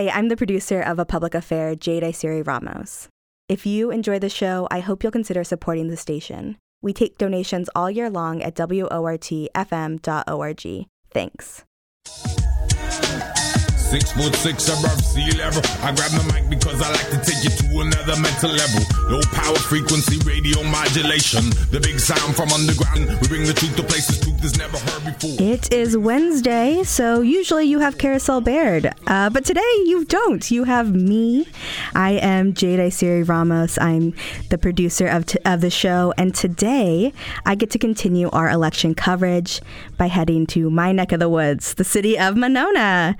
Hi, I'm the producer of A Public Affair, Jade Isiri Ramos. If you enjoy the show, I hope you'll consider supporting the station. We take donations all year long at WORTFM.org. Thanks. Six foot six above sea level. I grab the mic because I like to take you to another mental level. Low power frequency radio modulation. The big sound from underground. We bring the truth to places truth is never heard before. It is Wednesday, so usually you have Carousel Bayrd, uh, but today you don't. You have me. I am Jade Isiri Ramos. I'm the producer of, t- of the show, and today I get to continue our election coverage by heading to my neck of the woods, the city of Monona.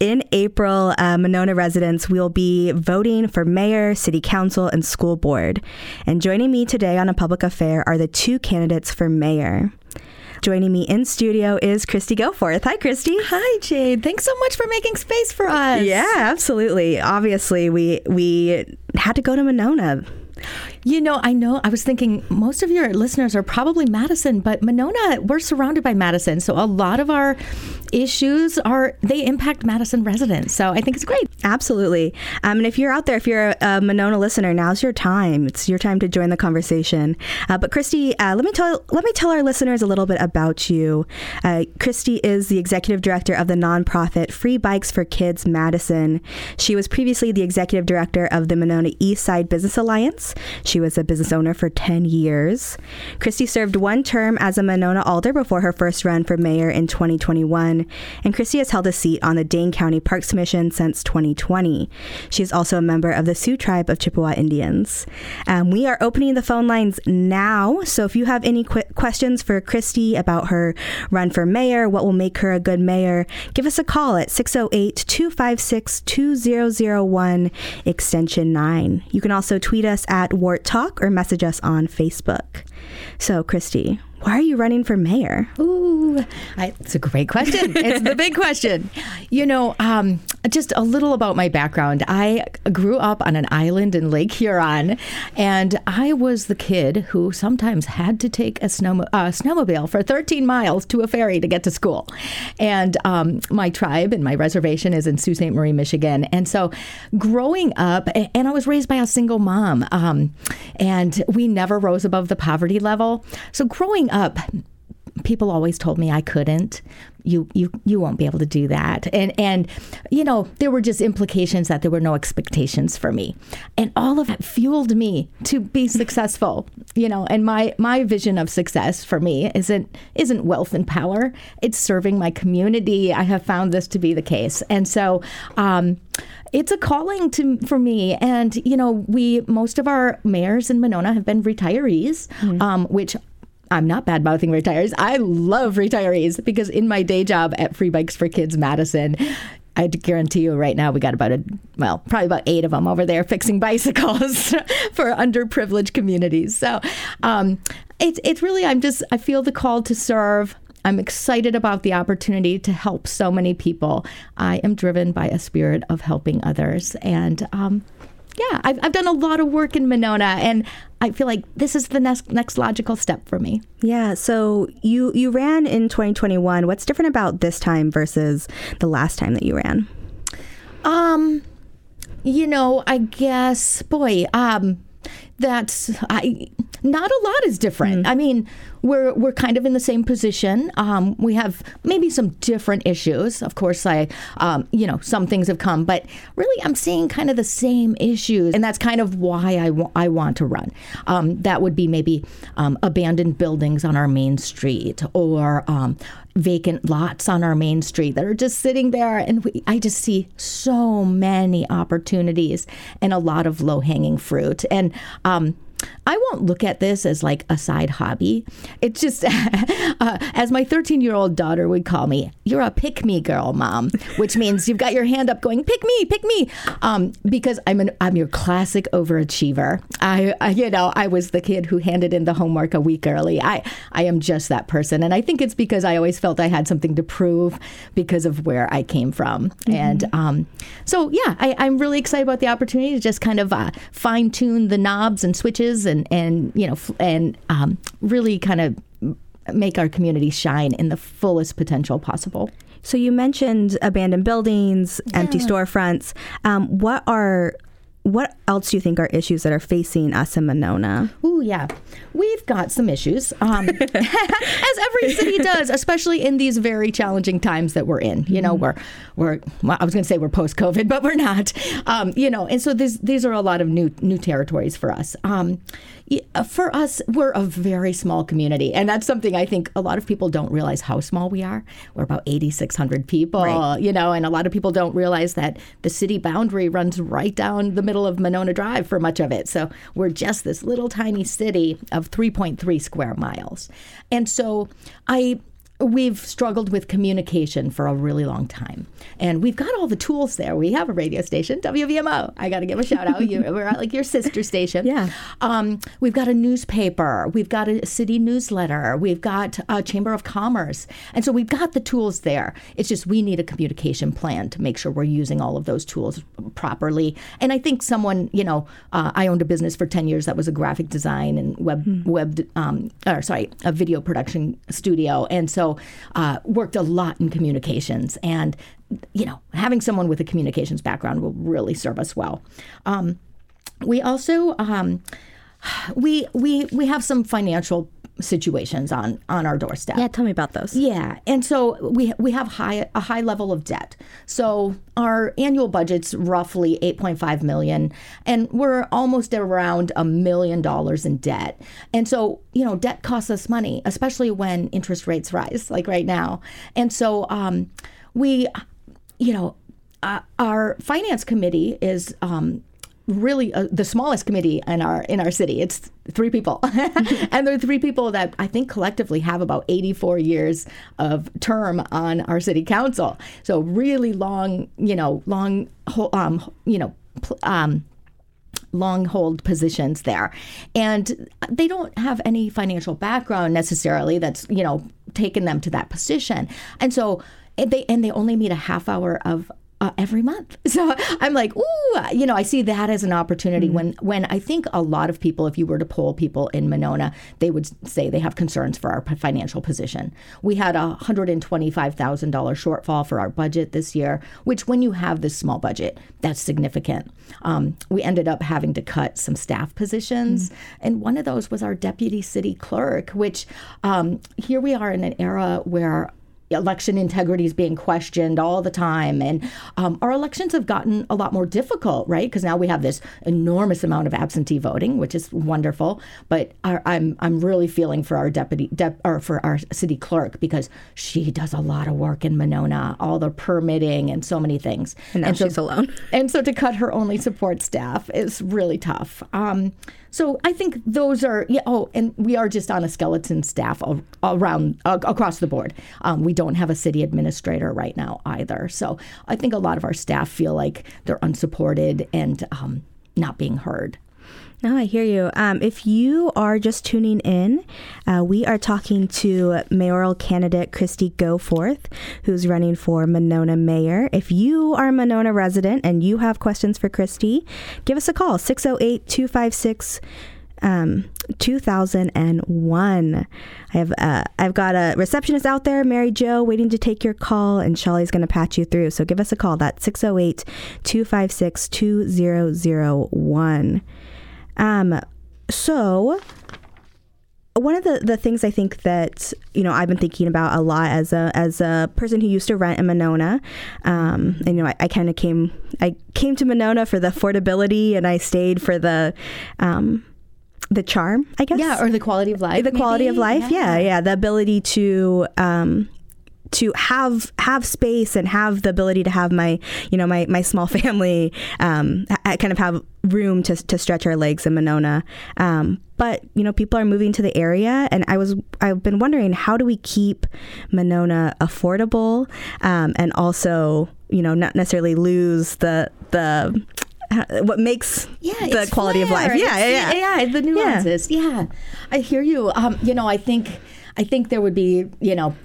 In April, uh, Monona residents will be voting for mayor, city council, and school board. And joining me today on a public affair are the two candidates for mayor. Joining me in studio is Kristie Goforth. Hi, Kristie. Hi, Jade. Thanks so much for making space for us. Yeah, absolutely. Obviously, we we had to go to Monona. You know, I know I was thinking most of your listeners are probably Madison, but Monona, we're surrounded by Madison. So a lot of our issues are they impact Madison residents. So I think it's great. Absolutely. Um, and if you're out there, if you're a, a, Monona listener, now's your time. It's your time to join the conversation. Uh, but Kristie, uh, let me tell let me tell our listeners a little bit about you. Uh, Kristie is the executive director of the nonprofit Free Bikes 4 Kidz Madison. She was previously the executive director of the Monona East Side Business Alliance. She was a business owner for 10 years. Kristie served one term as a Monona Alder before her first run for mayor in 2021, and Kristie has held a seat on the Dane County Parks Commission since 2020. She is also a member of the Sault Tribe of Chippewa Indians. Um, we are opening the phone lines now, so if you have any qu- questions for Kristie about her run for mayor, what will make her a good mayor, give us a call at 608 256 2001 extension 9. You can also tweet us at WORT Talk or message us on Facebook. So, Kristie, why are you running for mayor? Ooh, I, it's a great question. it's the big question. You know, um, just a little about my background. I grew up on an island in Lake Huron, and I was the kid who sometimes had to take a uh, snowmobile for 13 miles to a ferry to get to school. And um, my tribe and my reservation is in Sault Ste. Marie, Michigan. And so growing up, and I was raised by a single mom, um, and we never rose above the poverty level. So growing up, people always told me I couldn't. You you you won't be able to do that. And and you know, there were just implications that there were no expectations for me. And all of that fueled me to be successful. You know, and my my vision of success for me isn't isn't wealth and power. It's serving my community. I have found this to be the case. And so um it's a calling to for me and you know we most of our mayors in monona have been retirees mm-hmm. um, which I'm not bad mouthing retirees. I love retirees because in my day job at Free Bikes 4 Kidz Madison, I guarantee you right now we got about a well, probably about eight of them over there fixing bicycles for underprivileged communities. So um, it's it's really I'm just I feel the call to serve. I'm excited about the opportunity to help so many people. I am driven by a spirit of helping others, and um, yeah, I've, I've done a lot of work in Monona, and I feel like this is the next next logical step for me. Yeah. So you you ran in 2021. What's different about this time versus the last time that you ran? Um, you know, I guess, boy, um, that's I. Not a lot is different. Mm. I mean, we're we're kind of in the same position. Um, we have maybe some different issues. Of course, I um, you know some things have come, but really I'm seeing kind of the same issues, and that's kind of why I, wa- I want to run. Um, that would be maybe um, abandoned buildings on our main street or um, vacant lots on our main street that are just sitting there, and we, I just see so many opportunities and a lot of low hanging fruit, and um, I won't look at this as like a side hobby. It's just, uh, as my 13 year old daughter would call me, you're a pick me girl, mom, which means you've got your hand up going, pick me, pick me. Um, because I'm an, I'm your classic overachiever. I, I, you know, I was the kid who handed in the homework a week early. I, I am just that person. And I think it's because I always felt I had something to prove because of where I came from. Mm-hmm. And um, so, yeah, I, I'm really excited about the opportunity to just kind of uh, fine tune the knobs and switches and, and you know, and um, really kind of make our community shine in the fullest potential possible. So you mentioned abandoned buildings, empty storefronts. Um, what are what else do you think are issues that are facing us in Monona? Oh yeah, we've got some issues, um, as every city does, especially in these very challenging times that we're in. You know, we're we're well, I was going to say we're post COVID, but we're not. Um, you know, and so these these are a lot of new new territories for us. Um, Uh, for us, we're a very small community, and that's something I think a lot of people don't realize how small we are. We're about eighty six hundred people. Right. You know, and a lot of people don't realize that the city boundary runs right down the middle of Monona Drive for much of it. So we're just this little tiny city of 3.3 square miles. And so I we've struggled with communication for a really long time. And we've got all the tools there. We have a radio station, WVMO. I got to give a shout out. You, we're at like your sister station. Yeah. Um, we've got a newspaper. We've got a city newsletter. We've got a Chamber of Commerce. And so we've got the tools there. It's just we need a communication plan to make sure we're using all of those tools properly. And I think someone, you know, uh, I owned a business for 10 years that was a graphic design and web, web um, or sorry, a video production studio. And so uh, worked a lot in communications. And, you know, having someone with a communications background will really serve us well. Um, we also um, we we we have some financial situations on on our doorstep. Yeah, tell me about those. Yeah, and so we we have high a high level of debt. So our annual budget's roughly 8.5 million and we're almost around a million dollars in debt. And so, you know, debt costs us money, especially when interest rates rise like right now. And so um we you know, uh, our finance committee is um really uh, the smallest committee in our in our city. It's three people, and they're three people that I think collectively have about 84 years of term on our city council. So really long, you know, long, um, you know. Um, long hold positions there and they don't have any financial background necessarily that's you know taken them to that position and so and they and they only meet a half hour of uh, every month. So I'm like, ooh, you know, I see that as an opportunity when when I think a lot of people, if you were to poll people in Monona, they would say they have concerns for our financial position. We had a hundred and twenty five thousand dollar shortfall for our budget this year, which when you have this small budget, that's significant. Um, we ended up having to cut some staff positions, and one of those was our deputy city clerk. Which um, here we are in an era where election integrity is being questioned all the time. And um, our elections have gotten a lot more difficult, right? Because now we have this enormous amount of absentee voting, which is wonderful. But our, I'm I'm really feeling for our deputy dep, or for our city clerk because she does a lot of work in Monona, all the permitting and so many things. And now so- she's alone. and so to cut her only support staff is really tough. Um, so I think those are yeah. Oh, and we are just on a skeleton staff around uh, across the board. Um, we don't have a city administrator right now either. So I think a lot of our staff feel like they're unsupported and um, not being heard. No, I hear you. Um, if you are just tuning in, uh, we are talking to mayoral candidate Kristie Goforth, who's running for Monona mayor. If you are a Monona resident and you have questions for Kristie, give us a call 608 256 um, 2001. I have uh, I've got a receptionist out there, Mary Jo, waiting to take your call, and Shelly's going to patch you through. So give us a call. That's 608 256 2001. Um, so one of the, the things I think that you know I've been thinking about a lot as a as a person who used to rent in Monona, um, and you know I, I kind of came I came to Monona for the affordability, and I stayed for the um, the charm, I guess. Yeah, or the quality of life. the quality of maybe? life. Yeah, yeah, the ability to. Um, to have have space and have the ability to have my you know my my small family um, I kind of have room to, to stretch our legs in Monona um, but you know people are moving to the area and I was I've been wondering how do we keep Monona affordable um, and also you know not necessarily lose the the what makes yeah, the quality of life flair. yeah yeah yeah yeah, the nuances. Yeah. I hear you. Um, you know, I think I think there would be, you know,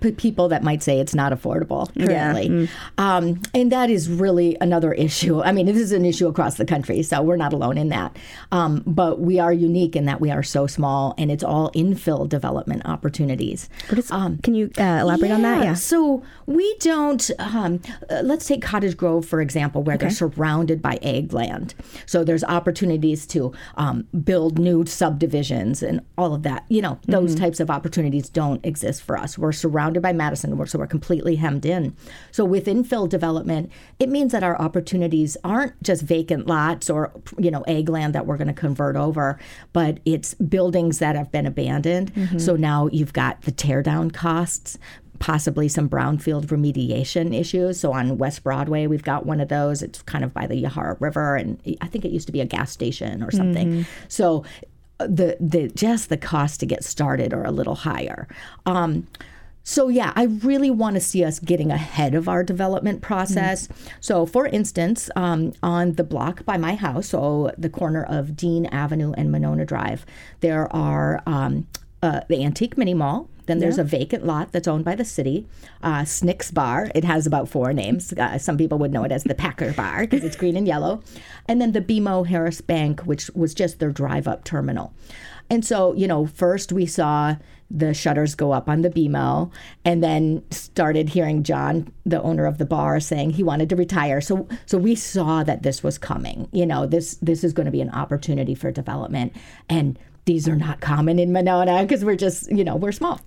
p- people that might say it's not affordable currently. Mm. Um, and that is really another issue. I mean, this is an issue across the country, so we're not alone in that. Um, but we are unique in that we are so small and it's all infill development opportunities. Um, Can you uh, elaborate on that? Yeah. So we don't, um, uh, let's take Cottage Grove, for example, where they're surrounded by ag land. So there's opportunities to um, build new subdivisions and all of that. You know, those Mm-hmm. types of opportunities don't exist for us. We're surrounded by Madison, so we're completely hemmed in. So with infill development, it means that our opportunities aren't just vacant lots or, you know, ag land that we're going to convert over, but it's buildings that have been abandoned. Mm-hmm. So now you've got the tear down costs possibly some brownfield remediation issues. So on West Broadway, we've got one of those. It's kind of by the Yahara River, and I think it used to be a gas station or something. So uh, the the just the cost to get started are a little higher. Um, so yeah, I really want to see us getting ahead of our development process. So, for instance, um, on the block by my house, so the corner of Dean Avenue and Monona Drive, there are um, uh, the Antique Mini Mall. Then there's a vacant lot that's owned by the city, uh, Snicks Bar. It has about four names. Uh, some people would know it as the Packer Bar because it's green and yellow. And then the BMO Harris Bank, which was just their drive up terminal. And so, you know, first we saw the shutters go up on the BMO and then started hearing John, the owner of the bar, saying he wanted to retire. So so we saw that this was coming. You know, this this is going to be an opportunity for development. And these are not common in Monona because we're just, you know, we're small.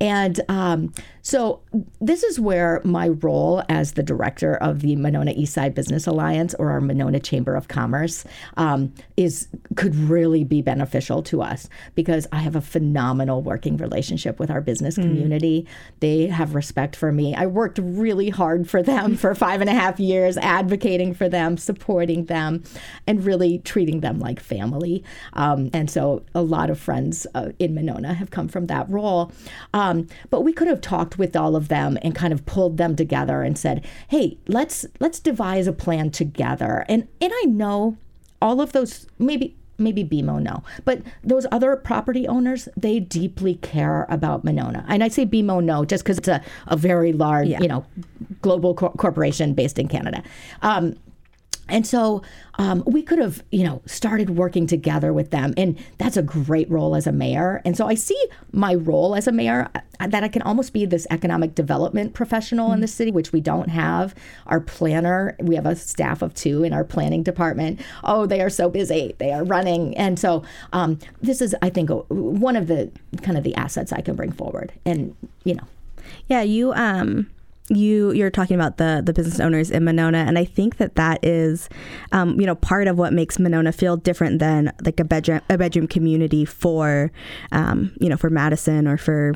And um, so this is where my role as the director of the Monona Eastside Business Alliance or our Monona Chamber of Commerce um, is could really be beneficial to us because I have a phenomenal working relationship with our business community. They have respect for me. I worked really hard for them for five and a half years, advocating for them, supporting them, and really treating them like family. Um, and so a lot of friends uh, in Monona have come from that role. Um, but we could have talked with all of them and kind of pulled them together and said, "Hey, let's let's devise a plan together." And and I know all of those maybe maybe BMO no, but those other property owners they deeply care about Monona. And I say BMO no just because it's a, a very large you know global cor- corporation based in Canada. Um, and so um, we could have, you know, started working together with them, and that's a great role as a mayor. And so I see my role as a mayor uh, that I can almost be this economic development professional in the city, which we don't have. Our planner, we have a staff of two in our planning department. Oh, they are so busy; they are running, and so um, this is, I think, one of the kind of the assets I can bring forward. And you know, Yeah, you um you you're talking about the the business owners in Monona, and I think that that is, um, you know, part of what makes Monona feel different than like a bedroom a bedroom community for, um, you know, for Madison or for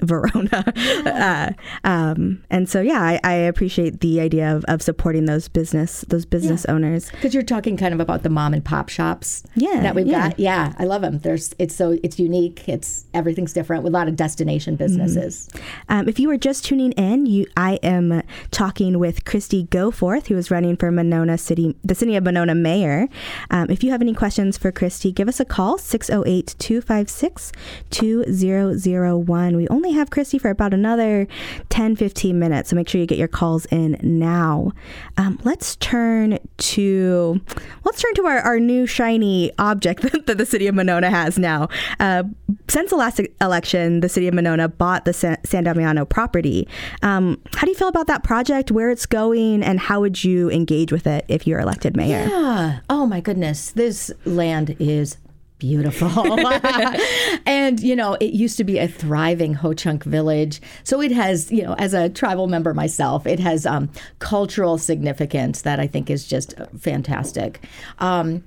Verona. uh, um, and so, yeah, I, I appreciate the idea of, of supporting those business those business owners. Because you're talking kind of about the mom and pop shops Yeah, that we've yeah. got. Yeah, I love them. There's it's so it's unique. It's everything's different with a lot of destination businesses. Um, if you are just tuning in, you I am talking with Kristie Goforth, who is running for Monona City, the City of Monona Mayor. Um, if you have any questions for Kristie, give us a call 608 256 2001. We only have Kristie for about another 10 15 minutes, so make sure you get your calls in now. Um, let's turn to let's turn to our, our new shiny object that, that the City of Monona has now. Uh, since the last election, the City of Monona bought the San, San Damiano property. Um, how do you feel about that project, where it's going, and how would you engage with it if you're elected mayor? Yeah. Oh my goodness, this land is beautiful. and, you know, it used to be a thriving Ho Chunk village. So it has, you know, as a tribal member myself, it has um, cultural significance that I think is just fantastic. Um,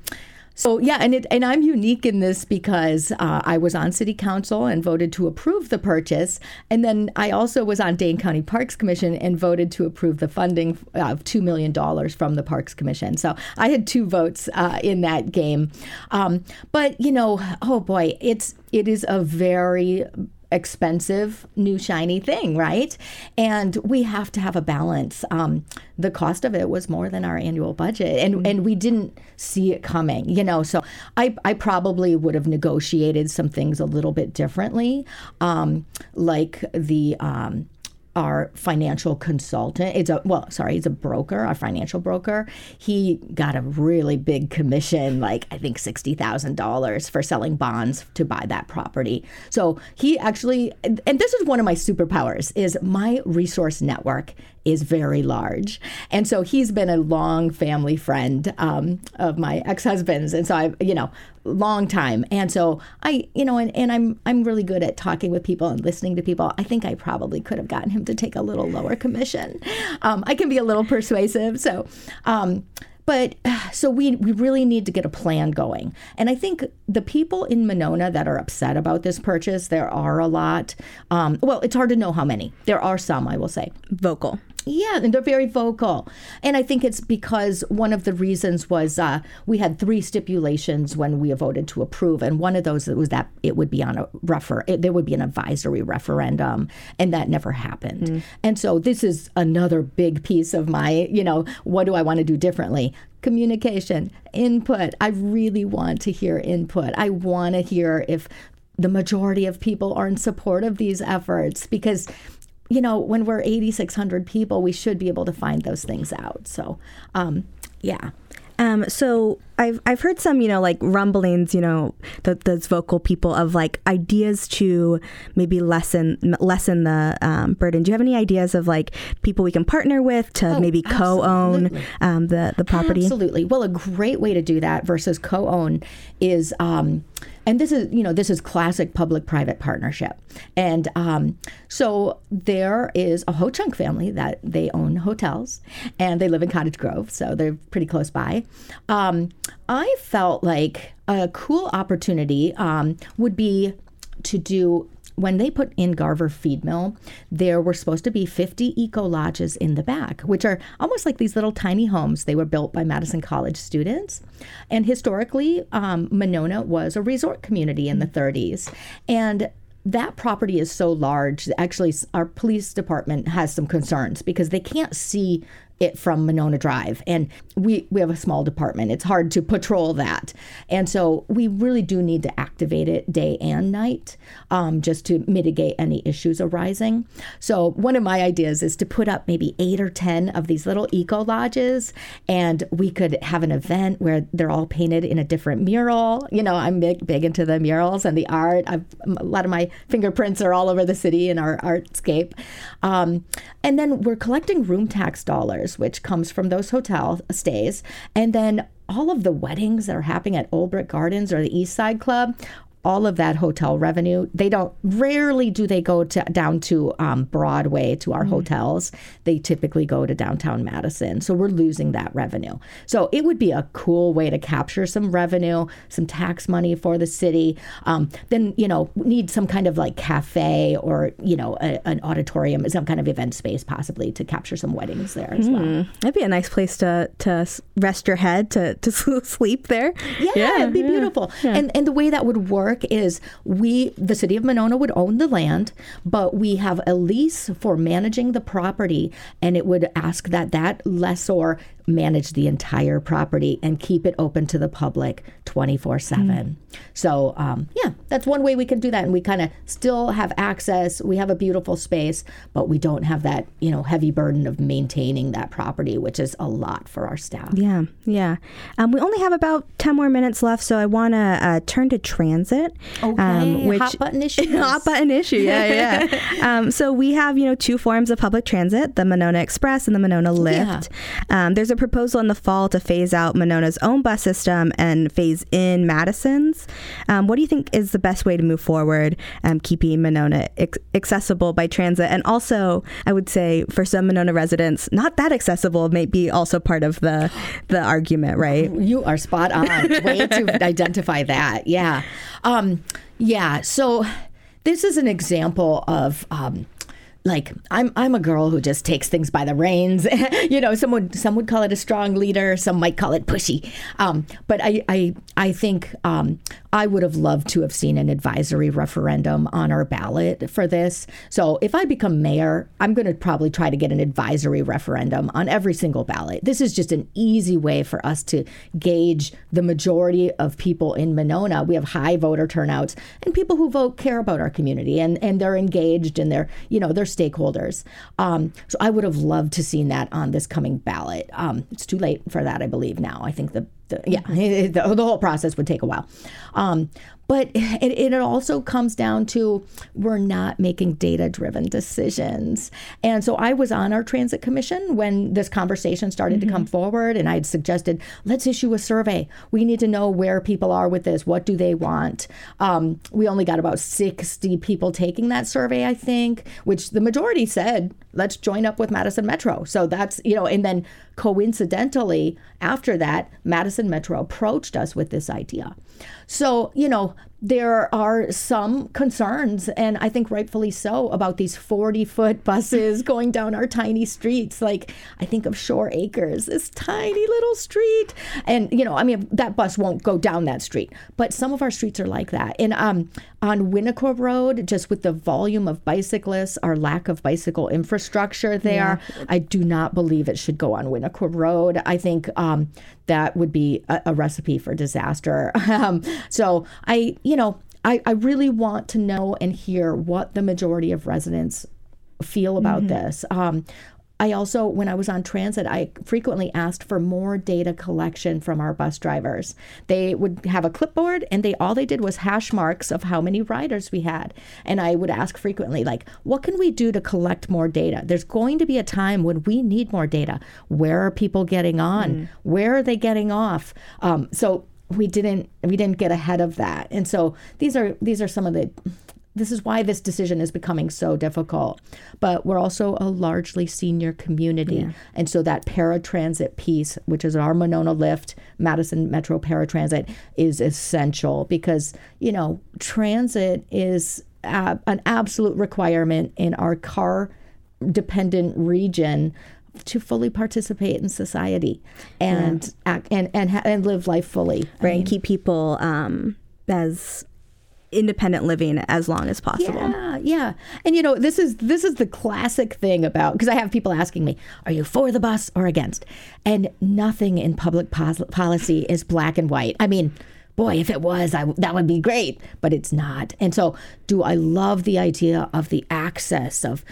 so yeah, and it, and I'm unique in this because uh, I was on city council and voted to approve the purchase, and then I also was on Dane County Parks Commission and voted to approve the funding of two million dollars from the Parks Commission. So I had two votes uh, in that game. Um, but you know, oh boy, it's it is a very expensive new shiny thing, right? And we have to have a balance. Um, the cost of it was more than our annual budget, and and we didn't see it coming, you know. So I I probably would have negotiated some things a little bit differently, um, like the. Um, our financial consultant. It's a well, sorry, he's a broker, our financial broker. He got a really big commission, like I think sixty thousand dollars for selling bonds to buy that property. So he actually, and this is one of my superpowers, is my resource network is very large. And so he's been a long family friend um, of my ex-husband's. And so I've, you know, long time. And so I, you know, and, and I'm I'm really good at talking with people and listening to people. I think I probably could have gotten him to take a little lower commission. Um, I can be a little persuasive. So um, but so we we really need to get a plan going. And I think the people in Monona that are upset about this purchase, there are a lot. Um, well, it's hard to know how many. There are some, I will say. Vocal. Yeah, and they're very vocal. And I think it's because one of the reasons was uh, we had three stipulations when we voted to approve, and one of those was that it would be on a refer, it, there would be an advisory referendum, and that never happened. Mm. And so this is another big piece of my, you know, what do I want to do differently? Communication, input. I really want to hear input. I want to hear if the majority of people are in support of these efforts because you know, when we're 8,600 people, we should be able to find those things out. So, um, yeah. Um, so I've I've heard some you know like rumblings you know those vocal people of like ideas to maybe lessen lessen the um, burden. Do you have any ideas of like people we can partner with to oh, maybe co-own um, the the property? Absolutely. Well, a great way to do that versus co-own is um, and this is you know this is classic public-private partnership and um, so there is a ho-chunk family that they own hotels and they live in cottage grove so they're pretty close by um, i felt like a cool opportunity um, would be to do when they put in Garver Feed Mill, there were supposed to be 50 eco lodges in the back, which are almost like these little tiny homes. They were built by Madison College students. And historically, um, Monona was a resort community in the 30s. And that property is so large. Actually, our police department has some concerns because they can't see it from Monona Drive. And we, we have a small department. It's hard to patrol that. And so we really do need to activate it day and night um, just to mitigate any issues arising. So one of my ideas is to put up maybe eight or 10 of these little eco lodges and we could have an event where they're all painted in a different mural. You know, I'm big, big into the murals and the art. I've, a lot of my fingerprints are all over the city in our artscape. Um, and then we're collecting room tax dollars which comes from those hotel stays. And then all of the weddings that are happening at Olbrich Gardens or the East Side Club all of that hotel revenue. They don't rarely do they go to down to um, Broadway to our mm-hmm. hotels. They typically go to downtown Madison. So we're losing that revenue. So it would be a cool way to capture some revenue, some tax money for the city. Um, then you know need some kind of like cafe or you know a, an auditorium, some kind of event space possibly to capture some weddings there as mm. well. Hmm. That'd be a nice place to to rest your head to to sleep there. Yeah, yeah it'd be yeah. beautiful. Yeah. And and the way that would work is we, the city of Monona, would own the land, but we have a lease for managing the property, and it would ask that that lessor manage the entire property and keep it open to the public 24 7. Mm. So, um, yeah, that's one way we can do that. And we kind of still have access. We have a beautiful space, but we don't have that, you know, heavy burden of maintaining that property, which is a lot for our staff. Yeah, yeah. Um, we only have about 10 more minutes left, so I want to uh, turn to transit. Okay, um, which, hot button issue. hot button issue, yeah, yeah. um, so we have, you know, two forms of public transit, the Monona Express and the Monona Lift. Yeah. Um, there's a proposal in the fall to phase out Monona's own bus system and phase in Madison's. Um, what do you think is the best way to move forward, um, keeping Monona ex- accessible by transit? And also, I would say for some Monona residents, not that accessible may be also part of the the argument, right? You are spot on. way to identify that. Yeah. Um, yeah. So this is an example of. Um, like I'm I'm a girl who just takes things by the reins. you know, someone some would call it a strong leader, some might call it pushy. Um, but I I I think um, I would have loved to have seen an advisory referendum on our ballot for this. So if I become mayor, I'm going to probably try to get an advisory referendum on every single ballot. This is just an easy way for us to gauge the majority of people in Monona. We have high voter turnouts, and people who vote care about our community and and they're engaged and they're you know they're stakeholders. Um, so I would have loved to seen that on this coming ballot. Um, it's too late for that, I believe. Now I think the, the yeah the, the, whole process would take a while. Um, but it, it also comes down to we're not making data driven decisions. And so I was on our transit commission when this conversation started mm-hmm. to come mm-hmm. forward, and I had suggested let's issue a survey. We need to know where people are with this. What do they want? Um, we only got about 60 people taking that survey, I think, which the majority said, let's join up with Madison Metro. So that's, you know, and then coincidentally, after that, Madison Metro approached us with this idea. So, you know, there are some concerns, and I think rightfully so, about these 40 foot buses going down our tiny streets. Like, I think of Shore Acres, this tiny little street. And, you know, I mean, that bus won't go down that street, but some of our streets are like that. And um, on Winnequah Road, just with the volume of bicyclists, our lack of bicycle infrastructure there, yeah. I do not believe it should go on Winnequah Road. I think um, that would be a, a recipe for disaster. Um, so I, you know, I, I really want to know and hear what the majority of residents feel about mm-hmm. this. Um, I also, when I was on transit, I frequently asked for more data collection from our bus drivers. They would have a clipboard, and they all they did was hash marks of how many riders we had. And I would ask frequently, like, what can we do to collect more data? There's going to be a time when we need more data. Where are people getting on? Mm. Where are they getting off? Um, so we didn't we didn't get ahead of that, and so these are these are some of the this is why this decision is becoming so difficult. But we're also a largely senior community. Yeah. And so that paratransit piece, which is our Monona Lift, Madison Metro Paratransit, is essential because, you know, transit is uh, an absolute requirement in our car dependent region to fully participate in society and yeah. act and and, and live life fully right I mean, and keep people um, as independent living as long as possible. Yeah, yeah. And you know, this is this is the classic thing about because I have people asking me, "Are you for the bus or against?" And nothing in public pos- policy is black and white. I mean, boy, if it was, I, that would be great, but it's not. And so, do I love the idea of the access of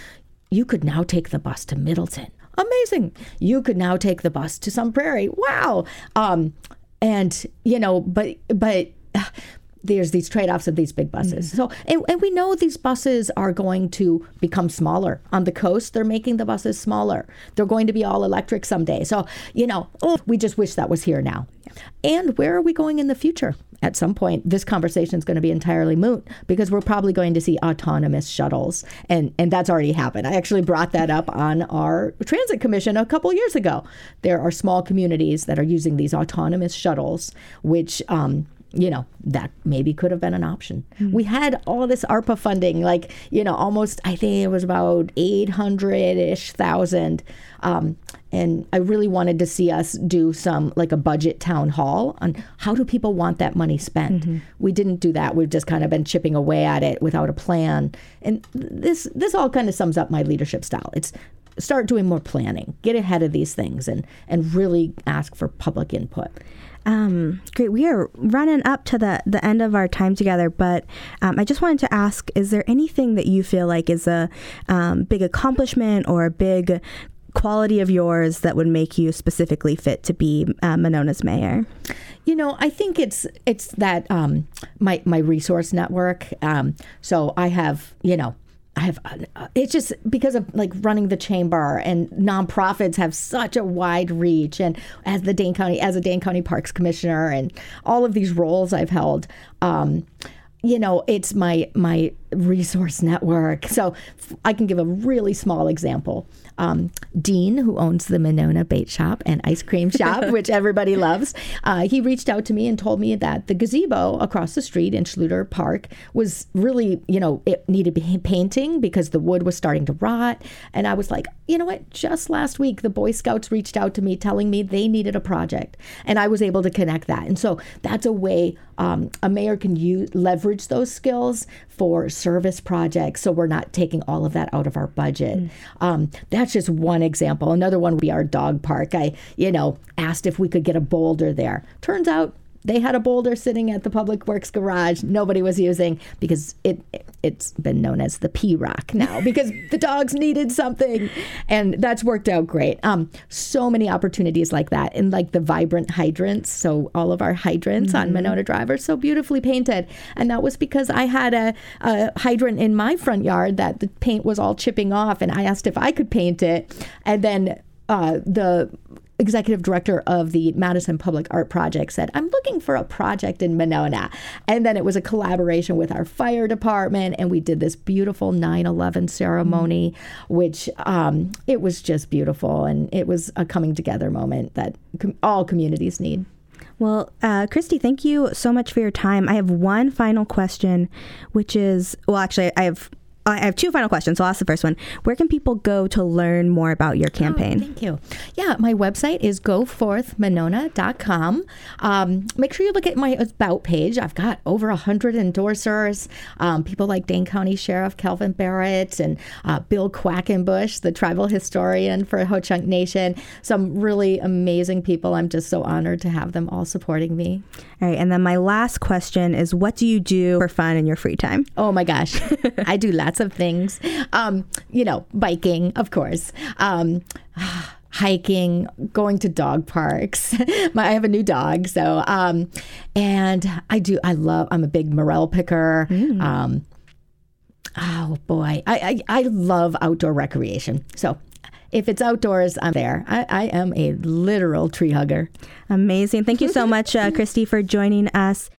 you could now take the bus to Middleton. Amazing. You could now take the bus to Sun Prairie. Wow. Um, and you know, but but there's these trade-offs of these big buses. Mm-hmm. So, and, and, we know these buses are going to become smaller. On the coast, they're making the buses smaller. They're going to be all electric someday. So, you know, oh, we just wish that was here now. Yeah. And where are we going in the future? At some point, this conversation is going to be entirely moot because we're probably going to see autonomous shuttles, and and that's already happened. I actually brought that up on our transit commission a couple years ago. There are small communities that are using these autonomous shuttles, which um, you know, that maybe could have been an option. Mm-hmm. We had all this ARPA funding, like, you know, almost, I think it was about 800 ish thousand. Um, and I really wanted to see us do some, like a budget town hall on how do people want that money spent. Mm-hmm. We didn't do that. We've just kind of been chipping away at it without a plan. And this, this all kind of sums up my leadership style. It's start doing more planning, get ahead of these things, and, and really ask for public input. Um, great. We are running up to the, the end of our time together, but um, I just wanted to ask is there anything that you feel like is a um, big accomplishment or a big quality of yours that would make you specifically fit to be uh, Monona's mayor? You know, I think it's it's that um, my my resource network. Um, so I have you know I have uh, it's just because of like running the chamber and nonprofits have such a wide reach and as the Dane County as a Dane County Parks Commissioner and all of these roles I've held um, you know it's my my resource network. So I can give a really small example. Um, Dean, who owns the Monona Bait Shop and Ice Cream Shop, which everybody loves, uh, he reached out to me and told me that the gazebo across the street in Schluter Park was really, you know, it needed painting because the wood was starting to rot. And I was like, you know what? Just last week, the Boy Scouts reached out to me telling me they needed a project, and I was able to connect that. And so that's a way um, a mayor can use leverage those skills for service projects so we're not taking all of that out of our budget. Mm. um, that's just one example. Another one would be our dog park. I you know asked if we could get a boulder there. Turns out they had a boulder sitting at the public works garage nobody was using because it, it has been known as the p rock now because the dogs needed something. And that's worked out great. Um, so many opportunities like that and like the vibrant hydrants. So all of our hydrants mm-hmm. on monona drive are so beautifully painted. And that was because i had a, a hydrant in my front yard that the paint was all chipping off and i asked if i could paint it. And then uh, the executive director of the Madison Public Art Project said, I'm looking for a project in Monona. And then it was a collaboration with our fire department, and we did this beautiful 9 11 ceremony, mm-hmm. which um, it was just beautiful. And it was a coming together moment that com- all communities need. Well, uh, Kristie, thank you so much for your time. I have one final question, which is well, actually, I have I have two final questions. So I'll ask the first one. Where can people go to learn more about your campaign? Oh, thank you. Yeah, my website is goforthmonona.com. Um, make sure you look at my About page. I've got over 100 endorsers, um, people like Dane County Sheriff Kalvin Barrett and uh, Bill Quackenbush, the tribal historian for Ho Chunk Nation. Some really amazing people. I'm just so honored to have them all supporting me. All right. And then my last question is what do you do for fun in your free time? Oh my gosh. I do lots of things. Um, you know, biking, of course. Um, hiking, going to dog parks. My, I have a new dog, so um, and I do. I love. I'm a big morel picker. Mm. Um, oh boy, I, I I love outdoor recreation. So if it's outdoors, I'm there. I, I, am a literal tree hugger. Amazing. Thank you so much, uh, Kristie, for joining us.